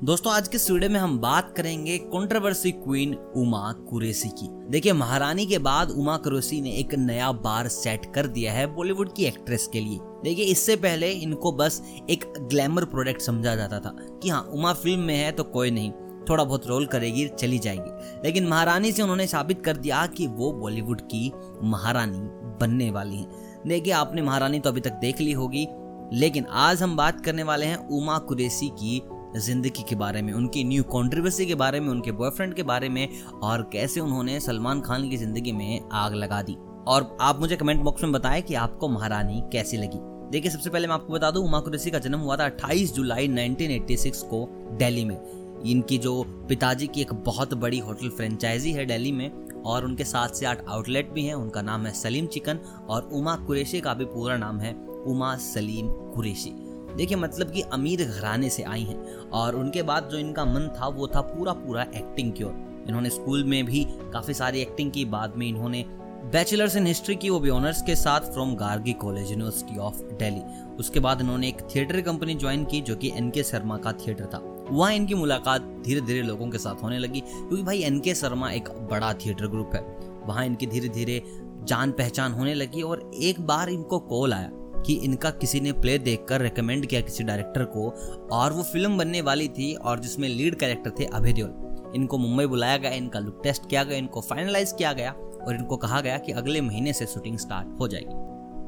दोस्तों, आज के इस वीडियो में हम बात करेंगे कंट्रोवर्सी क्वीन उमा कुरेसी की। देखिए, महारानी के बाद उमा कुरेसी ने एक नया बार सेट कर दिया है बॉलीवुड की एक्ट्रेस के लिए। देखिए, इससे पहले इनको बस एक ग्लैमर प्रोडक्ट समझा जाता था कि हाँ उमा फ़िल्म में है तो कोई नहीं, थोड़ा बहुत रोल करेगी, चली जाएगी। लेकिन महारानी से उन्होंने साबित कर दिया कि वो बॉलीवुड की महारानी बनने वाली हैं। देखिए, आपने महारानी तो अभी तक देख ली होगी, लेकिन आज हम बात करने वाले हैं उमा कुरेसी की ज़िंदगी के बारे में, उनकी न्यू कॉन्ट्रोवर्सी के बारे में, उनके बॉयफ्रेंड के बारे में, और कैसे उन्होंने सलमान खान की ज़िंदगी में आग लगा दी। और आप मुझे कमेंट बॉक्स में बताएँ कि आपको महारानी कैसी लगी। देखिए, सबसे पहले मैं आपको बता दूँ, उमा कुरेसी का जन्म हुआ था 28 जुलाई 1986 को दिल्ली में। इनकी जो पिताजी की एक बहुत बड़ी होटल फ्रेंचाइजी है दिल्ली में, और उनके सात से आठ आउटलेट भी हैं, उनका नाम है सलीम चिकन, और उमा कुरेशी का भी पूरा नाम है उमा सलीम कुरेशी। देखिए मतलब कि अमीर घराने से आई हैं और उनके बाद जो इनका मन था, वो था पूरा पूरा एक्टिंग की ओर। इन्होंने स्कूल में भी काफ़ी सारी एक्टिंग की, बाद में इन्होंने बैचलर्स इन हिस्ट्री की, वो भी ऑनर्स के साथ from Gargi college university of Delhi उसके बाद इन्होंने एक थिएटर कंपनी ज्वाइन की, जो कि एन के शर्मा का थिएटर था। वहाँ इनकी मुलाकात धीरे धीरे लोगों के साथ होने लगी, क्योंकि भाई एन के शर्मा एक बड़ा थिएटर ग्रुप है। वहाँ इनकी धीरे धीरे जान पहचान होने लगी और एक बार इनको कॉल आया। कि इनका किसी ने प्ले देखकर रेकमेंड किया किसी डायरेक्टर को, और वो फ़िल्म बनने वाली थी, और जिसमें लीड कैरेक्टर थे अभय देओल। इनको मुंबई बुलाया गया, इनका लुक टेस्ट किया गया, इनको फाइनलाइज किया गया, और इनको कहा गया कि अगले महीने से शूटिंग स्टार्ट हो जाएगी।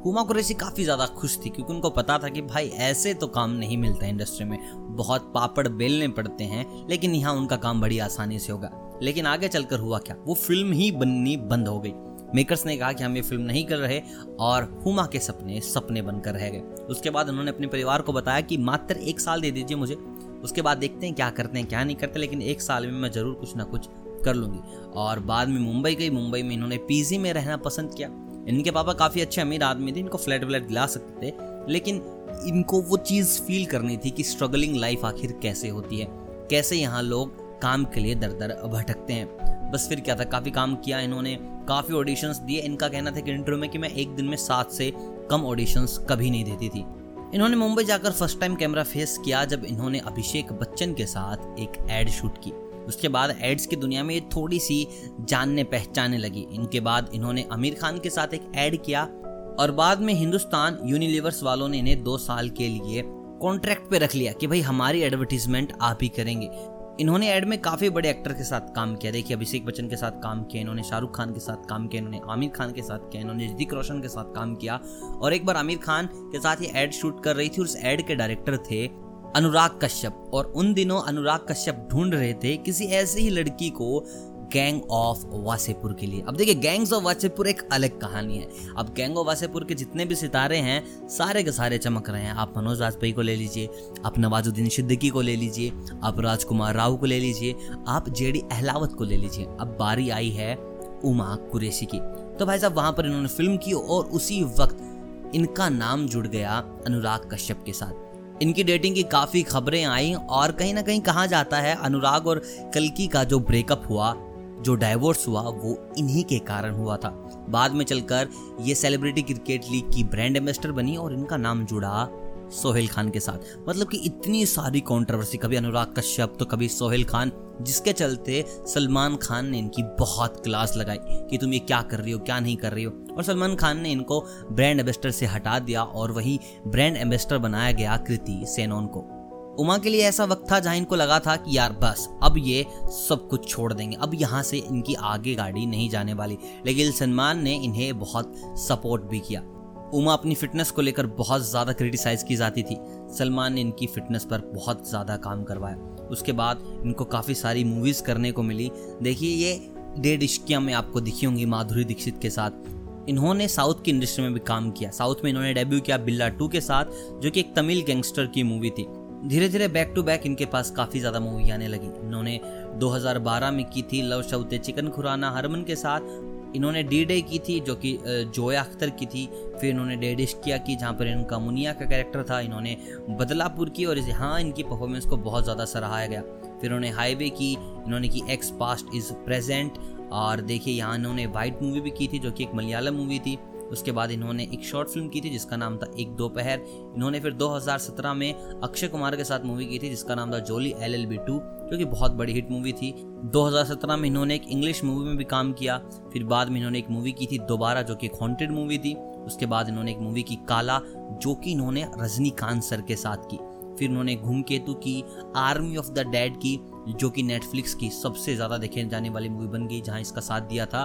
हुमा कुरैशी काफ़ी ज़्यादा खुश थी, क्योंकि उनको पता था कि भाई, ऐसे तो काम नहीं मिलता इंडस्ट्री में। बहुत पापड़ बेलने पड़ते हैं, लेकिन यहाँ उनका काम बड़ी आसानी से होगा। लेकिन आगे चलकर हुआ क्या? वो फ़िल्म ही बननी बंद हो गई। मेकर्स ने कहा कि हम ये फ़िल्म नहीं कर रहे और हुमा के सपने सपने बनकर रह गए। उसके बाद उन्होंने अपने परिवार को बताया कि मात्र एक साल दे दीजिए मुझे। उसके बाद देखते हैं क्या करते हैं, क्या नहीं करते, लेकिन एक साल में मैं ज़रूर कुछ ना कुछ कर लूँगी। और बाद में मुंबई गई। मुंबई में इन्होंने पीजी में रहना पसंद किया। इनके पापा काफ़ी अच्छे अमीर आदमी थे, इनको फ्लैट व्लैट दिला सकते थे, लेकिन इनको वो चीज़ फील करनी थी कि स्ट्रगलिंग लाइफ आखिर कैसे होती है, कैसे यहाँ लोग काम के लिए दर दर भटकते हैं। बस फिर क्या था, काफ़ी काम किया इन्होंने, काफ़ी ऑडिशंस दिए। इनका कहना था कि इंटरव्यू में कि मैं एक दिन में सात से कम ऑडिशंस कभी नहीं देती थी। इन्होंने मुंबई जाकर फ़र्स्ट टाइम कैमरा फेस किया जब इन्होंने अभिषेक बच्चन के साथ एक एड शूट की। उसके बाद एड्स की दुनिया में ये थोड़ी सी जानने पहचाने लगी। इनके बाद इन्होंने आमिर खान के साथ एक ऐड किया और बाद में हिंदुस्तान यूनिलीवर्स वालों ने इन्हें दो साल के लिए कॉन्ट्रैक्ट पे रख लिया कि भाई हमारी एडवर्टीजमेंट आप ही करेंगे। इन्होंने एड में काफ़ी बड़े एक्टर के साथ काम किया। देखिए, अभिषेक बच्चन के साथ काम किया, इन्होंने शाहरुख खान के साथ काम किया, इन्होंने आमिर खान के साथ किया, इन्होंने ऋतिक रोशन के साथ काम किया। और एक बार आमिर खान के साथ ये एड शूट कर रही थी उस एड के डायरेक्टर थे अनुराग कश्यप। और उन दिनों अनुराग कश्यप ढूंढ रहे थे किसी ऐसी ही लड़की को गैंग ऑफ़ वासेपुर के लिए। अब देखिए, गैंग्स ऑफ़ वासेपुर एक अलग कहानी है। अब गैंग ऑफ़ वासेपुर के जितने भी सितारे हैं, सारे के सारे चमक रहे हैं। आप मनोज वाजपेयी को ले लीजिए, आप नवाजुद्दीन सिद्दीकी को ले लीजिए, आप राजकुमार राव को ले लीजिए, आप जेडी अहलावत को ले लीजिए। अब बारी आई है उमा कुरेशी की। तो भाई साहब, वहाँ पर इन्होंने फ़िल्म की और उसी वक्त इनका नाम जुड़ गया अनुराग कश्यप के साथ। इनकी डेटिंग की काफ़ी खबरें आई और कहीं ना कहीं कहा जाता है अनुराग और कल्की का जो ब्रेकअप हुआ जो डाइवोर्स हुआ, वो इन्हीं के कारण हुआ था। बाद में चलकर ये सेलिब्रिटी क्रिकेट लीग की ब्रांड एम्बेसडर बनी और इनका नाम जुड़ा सोहेल खान के साथ। मतलब कि इतनी सारी कंट्रोवर्सी कभी अनुराग कश्यप तो कभी सोहेल खान, जिसके चलते सलमान खान ने इनकी बहुत क्लास लगाई कि तुम ये क्या कर रही हो, क्या नहीं कर रही हो। और सलमान खान ने इनको ब्रांड एम्बेसडर से हटा दिया और वही ब्रांड एम्बेसडर बनाया गया कृति सेनोन को। उमा के लिए ऐसा वक्त था जहाँ इनको लगा था कि यार बस, अब ये सब कुछ छोड़ देंगे। अब यहाँ से इनकी आगे गाड़ी नहीं जाने वाली। लेकिन सलमान ने इन्हें बहुत सपोर्ट भी किया। उमा अपनी फिटनेस को लेकर बहुत ज़्यादा क्रिटिसाइज की जाती थी। सलमान ने इनकी फिटनेस पर बहुत ज़्यादा काम करवाया। उसके बाद इनको काफ़ी सारी मूवीज़ करने को मिली। देखिए, ये डेढ़ इश्किया में आपको दिखी होंगी माधुरी दीक्षित के साथ। इन्होंने साउथ की इंडस्ट्री में भी काम किया। साउथ में इन्होंने डेब्यू किया बिल्ला टू के साथ, जो कि एक तमिल गैंगस्टर की मूवी थी। धीरे धीरे बैक टू बैक इनके पास काफ़ी ज़्यादा मूवी आने लगी। इन्होंने 2012 में की थी लव शवते चिकन खुराना हरमन के साथ। इन्होंने डी डे की थी, जो कि जोया अख्तर की थी। फिर इन्होंने डेडिश किया की जहाँ पर इनका मुनिया का कैरेक्टर था, इन्होंने बदलापुर की और यहाँ इनकी परफॉर्मेंस को बहुत ज़्यादा सराहाया गया। फिर उन्होंने हाईवे की, इन्होंने की एक्स पास्ट इज़ प्रेजेंट और देखिए, यहाँ इन्होंने वाइट मूवी भी की थी, जो कि एक मलयालम मूवी थी। उसके बाद इन्होंने एक शॉर्ट फ़िल्म की थी जिसका नाम था एक दोपहर। इन्होंने फिर 2017 में अक्षय कुमार के साथ मूवी की थी जिसका नाम था Jolly L L B two जो कि बहुत बड़ी हिट मूवी थी। 2017 में इन्होंने एक इंग्लिश मूवी में भी काम किया। फिर बाद में इन्होंने एक मूवी की थी दोबारा, जो कि हॉन्टेड मूवी थी। उसके बाद इन्होंने एक मूवी की काला, जो कि इन्होंने रजनीकांत सर के साथ की। फिर उन्होंने घूमकेतु की आर्मी ऑफ़ द डेड की, जो कि नेटफ्लिक्स की सबसे ज़्यादा देखे जाने वाली मूवी बन गई, जहाँ इसका साथ दिया था।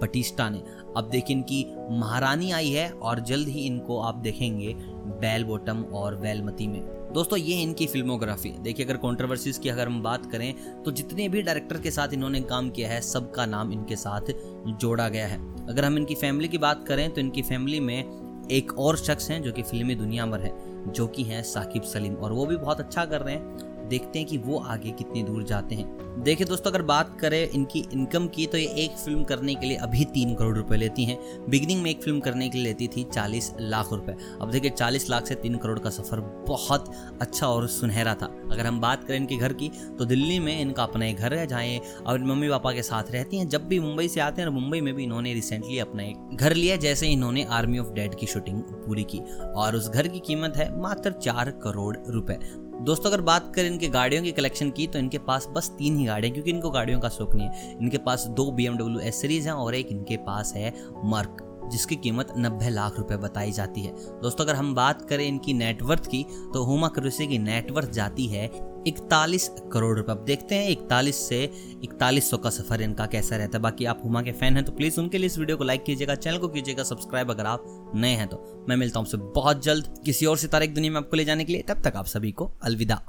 बटिस्टा ने। अब देखिए इनकी महारानी आई है और जल्द ही इनको आप देखेंगे बेल बॉटम और वेलमती में। दोस्तों, ये इनकी फिल्मोग्राफी। देखिए, अगर कंट्रोवर्सीज की अगर हम बात करें तो जितने भी डायरेक्टर के साथ इन्होंने काम किया है, सबका नाम इनके साथ जोड़ा गया है। अगर हम इनकी फैमिली की बात करें तो इनकी फैमिली में एक और शख्स हैं जो कि फिल्मी दुनिया भर है, जो कि हैं साकिब सलीम। और वो भी बहुत अच्छा कर रहे हैं। देखते हैं कि वो आगे कितनी दूर जाते हैं। देखिए दोस्तों, अगर बात करें इनकी इनकम की तो ये एक फ़िल्म करने के लिए अभी तीन करोड़ रुपए लेती हैं। बिगिनिंग में एक फ़िल्म करने के लिए लेती थी चालीस लाख रुपए। अब देखिए चालीस लाख से तीन करोड़ का सफ़र बहुत अच्छा और सुनहरा था। अगर हम बात करें इनके घर की तो दिल्ली में इनका अपना एक घर है, जहाँ ये अपने मम्मी पापा के साथ रहती हैं। जब भी मुंबई से आते हैं, और मुंबई में भी इन्होंने रिसेंटली अपना एक घर लिया जैसे इन्होंने आर्मी ऑफ़ डेड की शूटिंग पूरी की। और उस घर की कीमत है मात्र चार करोड़ रुपए। दोस्तों, अगर बात करें इनके गाड़ियों की कलेक्शन की तो इनके पास बस तीन ही गाड़ियाँ क्योंकि इनको गाड़ियों का शौक नहीं है। इनके पास दो बी एमडब्ल्यू एस सीरीज़ हैं और एक इनके पास है मर्क जिसकी कीमत नब्बे लाख रुपए बताई जाती है। दोस्तों, अगर हम बात करें इनकी नेटवर्थ की तो हुमा क्रूसी की नेटवर्थ जाती है इकतालीस करोड़ रुपए। अब देखते हैं इकतालीस से इकतालीस सौ का सफ़र इनका कैसा रहता है। बाकी आप हुमा के फ़ैन हैं तो प्लीज़ उनके लिए इस वीडियो को लाइक कीजिएगा चैनल को कीजिएगा सब्सक्राइब अगर आप नए हैं तो। मैं मिलता हूँ बहुत जल्द किसी और सितारे की दुनिया में आपको ले जाने के लिए। तब तक आप सभी को अलविदा।